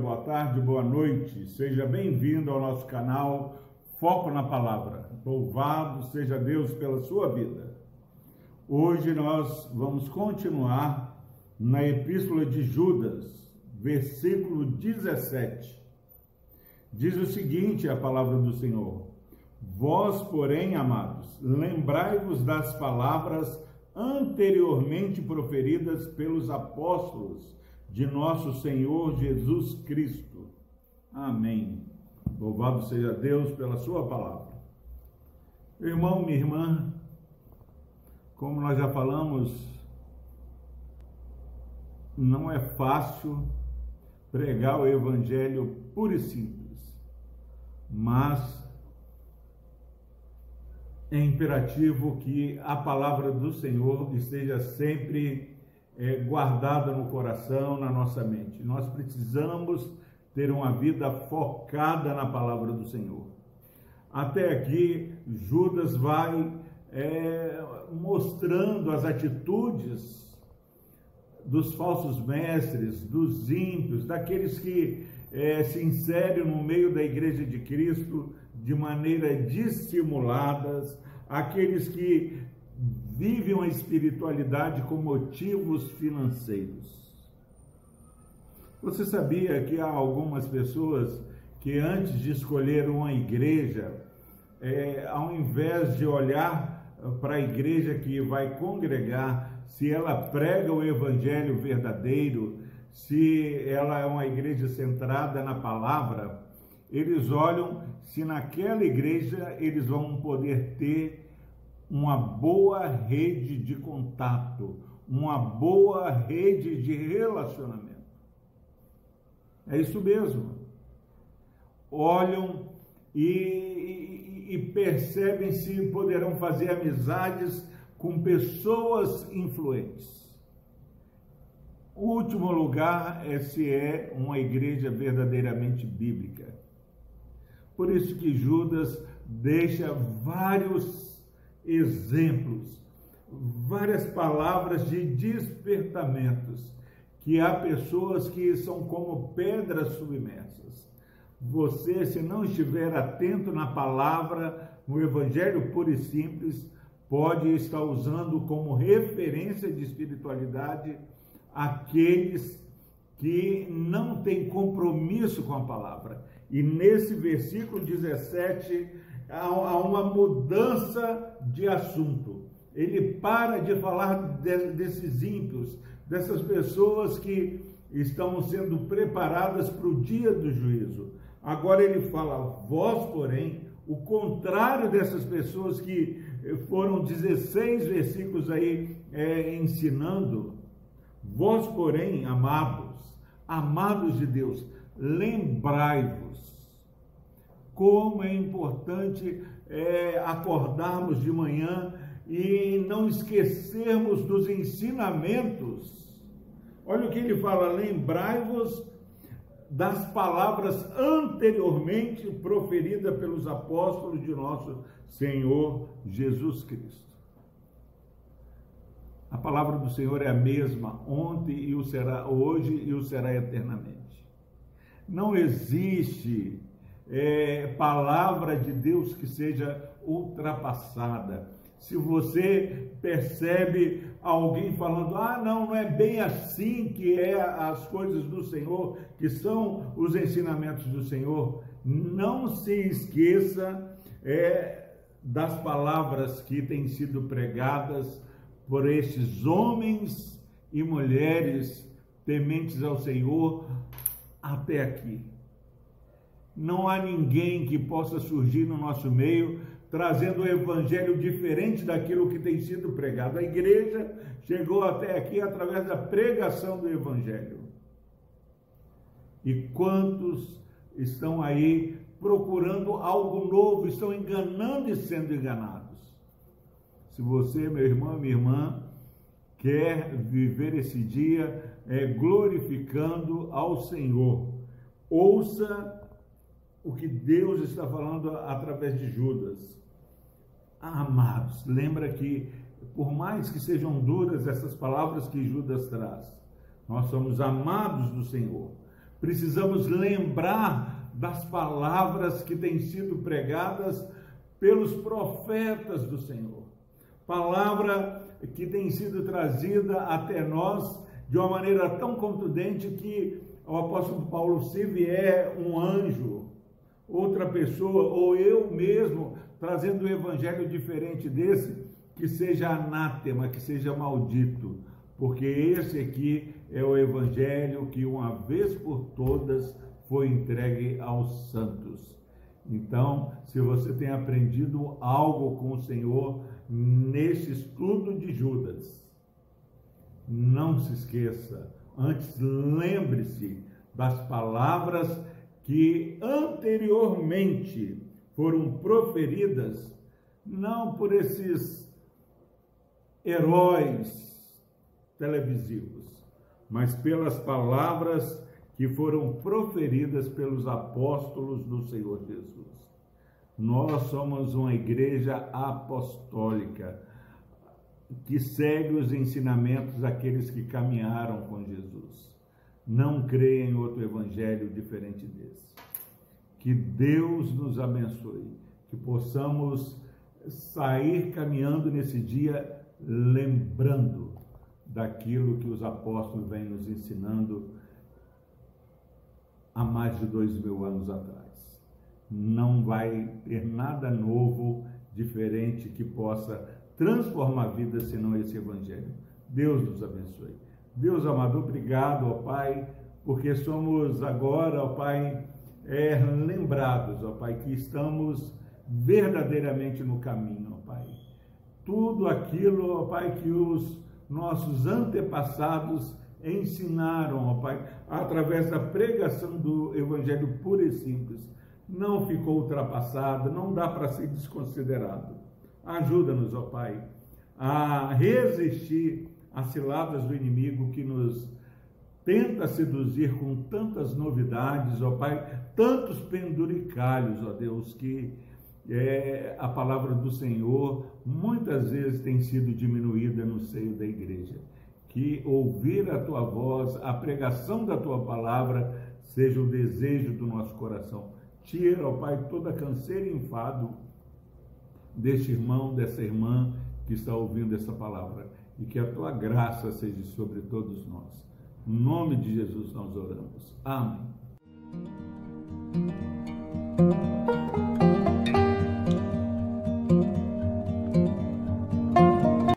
boa tarde, boa noite. Seja bem-vindo ao nosso canal Foco na Palavra. Louvado seja Deus pela sua vida. Hoje nós vamos continuar na Epístola de Judas, versículo 17. Diz o seguinte a palavra do Senhor: Vós, porém, amados, lembrai-vos das palavras anteriormente proferidas pelos apóstolos de nosso Senhor Jesus Cristo. Amém. Louvado seja Deus pela Sua palavra. Irmão, minha irmã, como nós já falamos, não é fácil pregar o Evangelho puro e simples, mas é imperativo que a palavra do Senhor esteja sempre é, guardada no coração, na nossa mente. Nós precisamos ter uma vida focada na palavra do Senhor. Até aqui, Judas vai é, mostrando as atitudes dos falsos mestres, dos ímpios, daqueles que é, se inserem no meio da igreja de Cristo de maneira dissimuladas, aqueles que vivem a espiritualidade com motivos financeiros. Você sabia que há algumas pessoas que antes de escolher uma igreja, é, ao invés de olhar para a igreja que vai congregar, se ela prega o evangelho verdadeiro, se ela é uma igreja centrada na palavra, eles olham se naquela igreja eles vão poder ter uma boa rede de contato, uma boa rede de relacionamento. É isso mesmo. Olham e, e, e percebem se poderão fazer amizades com pessoas influentes. O último lugar é se é uma igreja verdadeiramente bíblica. Por isso que Judas deixa vários exemplos, várias palavras de despertamentos, que há pessoas que são como pedras submersas. Você, se não estiver atento na palavra, no evangelho puro e simples, pode estar usando como referência de espiritualidade aqueles que não têm compromisso com a palavra. E nesse versículo 17, há uma mudança de assunto. Ele para de falar de, desses ímpios, dessas pessoas que estão sendo preparadas para o dia do juízo. Agora ele fala, vós, porém, o contrário dessas pessoas que foram 16 versículos aí é, ensinando. Vós, porém, amados, amados de Deus, lembrai-vos como é importante é, acordarmos de manhã e não esquecermos dos ensinamentos. Olha o que ele fala: lembrai-vos das palavras anteriormente proferidas pelos apóstolos de nosso Senhor Jesus Cristo. A palavra do Senhor é a mesma ontem e o será hoje e o será eternamente. Não existe é, palavra de Deus que seja ultrapassada. Se você percebe alguém falando, ah, não, não é bem assim que é as coisas do Senhor, que são os ensinamentos do Senhor, não se esqueça é, das palavras que têm sido pregadas por estes homens e mulheres tementes ao Senhor até aqui não há ninguém que possa surgir no nosso meio trazendo o evangelho diferente daquilo que tem sido pregado. A igreja chegou até aqui através da pregação do evangelho. E quantos estão aí procurando algo novo, estão enganando e sendo enganados. Se você, meu irmão, minha irmã, quer viver esse dia é, glorificando ao Senhor, ouça o que Deus está falando através de Judas. Amados, lembra que, por mais que sejam duras essas palavras que Judas traz, nós somos amados do Senhor. Precisamos lembrar das palavras que têm sido pregadas pelos profetas do Senhor. Palavra que tem sido trazida até nós de uma maneira tão contundente que o apóstolo Paulo, se vier um anjo, outra pessoa, ou eu mesmo, trazendo um evangelho diferente desse, que seja anátema, que seja maldito, porque esse aqui é o evangelho que uma vez por todas foi entregue aos santos. Então, se você tem aprendido algo com o Senhor nesse estudo de Judas, não se esqueça, antes lembre-se das palavras que anteriormente foram proferidas, não por esses heróis televisivos, mas pelas palavras que foram proferidas pelos apóstolos do Senhor Jesus. Nós somos uma igreja apostólica que segue os ensinamentos daqueles que caminharam com Jesus. Não creia em outro evangelho diferente desse. Que Deus nos abençoe, que possamos sair caminhando nesse dia lembrando daquilo que os apóstolos vêm nos ensinando há mais de dois mil anos atrás. Não vai ter nada novo, diferente que possa transformar a vida senão esse Evangelho. Deus nos abençoe. Deus amado, obrigado, ó Pai, porque somos agora, ó Pai, é, lembrados, ó Pai, que estamos verdadeiramente no caminho, ó Pai. Tudo aquilo, ó Pai, que os nossos antepassados ensinaram, ó Pai, através da pregação do Evangelho puro e simples. Não ficou ultrapassado, não dá para ser desconsiderado. Ajuda-nos, ó Pai, a resistir às ciladas do inimigo que nos tenta seduzir com tantas novidades, ó Pai, tantos penduricalhos, ó Deus, que é, a palavra do Senhor muitas vezes tem sido diminuída no seio da igreja. Que ouvir a tua voz, a pregação da tua palavra, seja o desejo do nosso coração. Tira, ó Pai, toda canseira e enfado deste irmão, dessa irmã que está ouvindo essa palavra. E que a tua graça seja sobre todos nós. Em nome de Jesus nós oramos. Amém.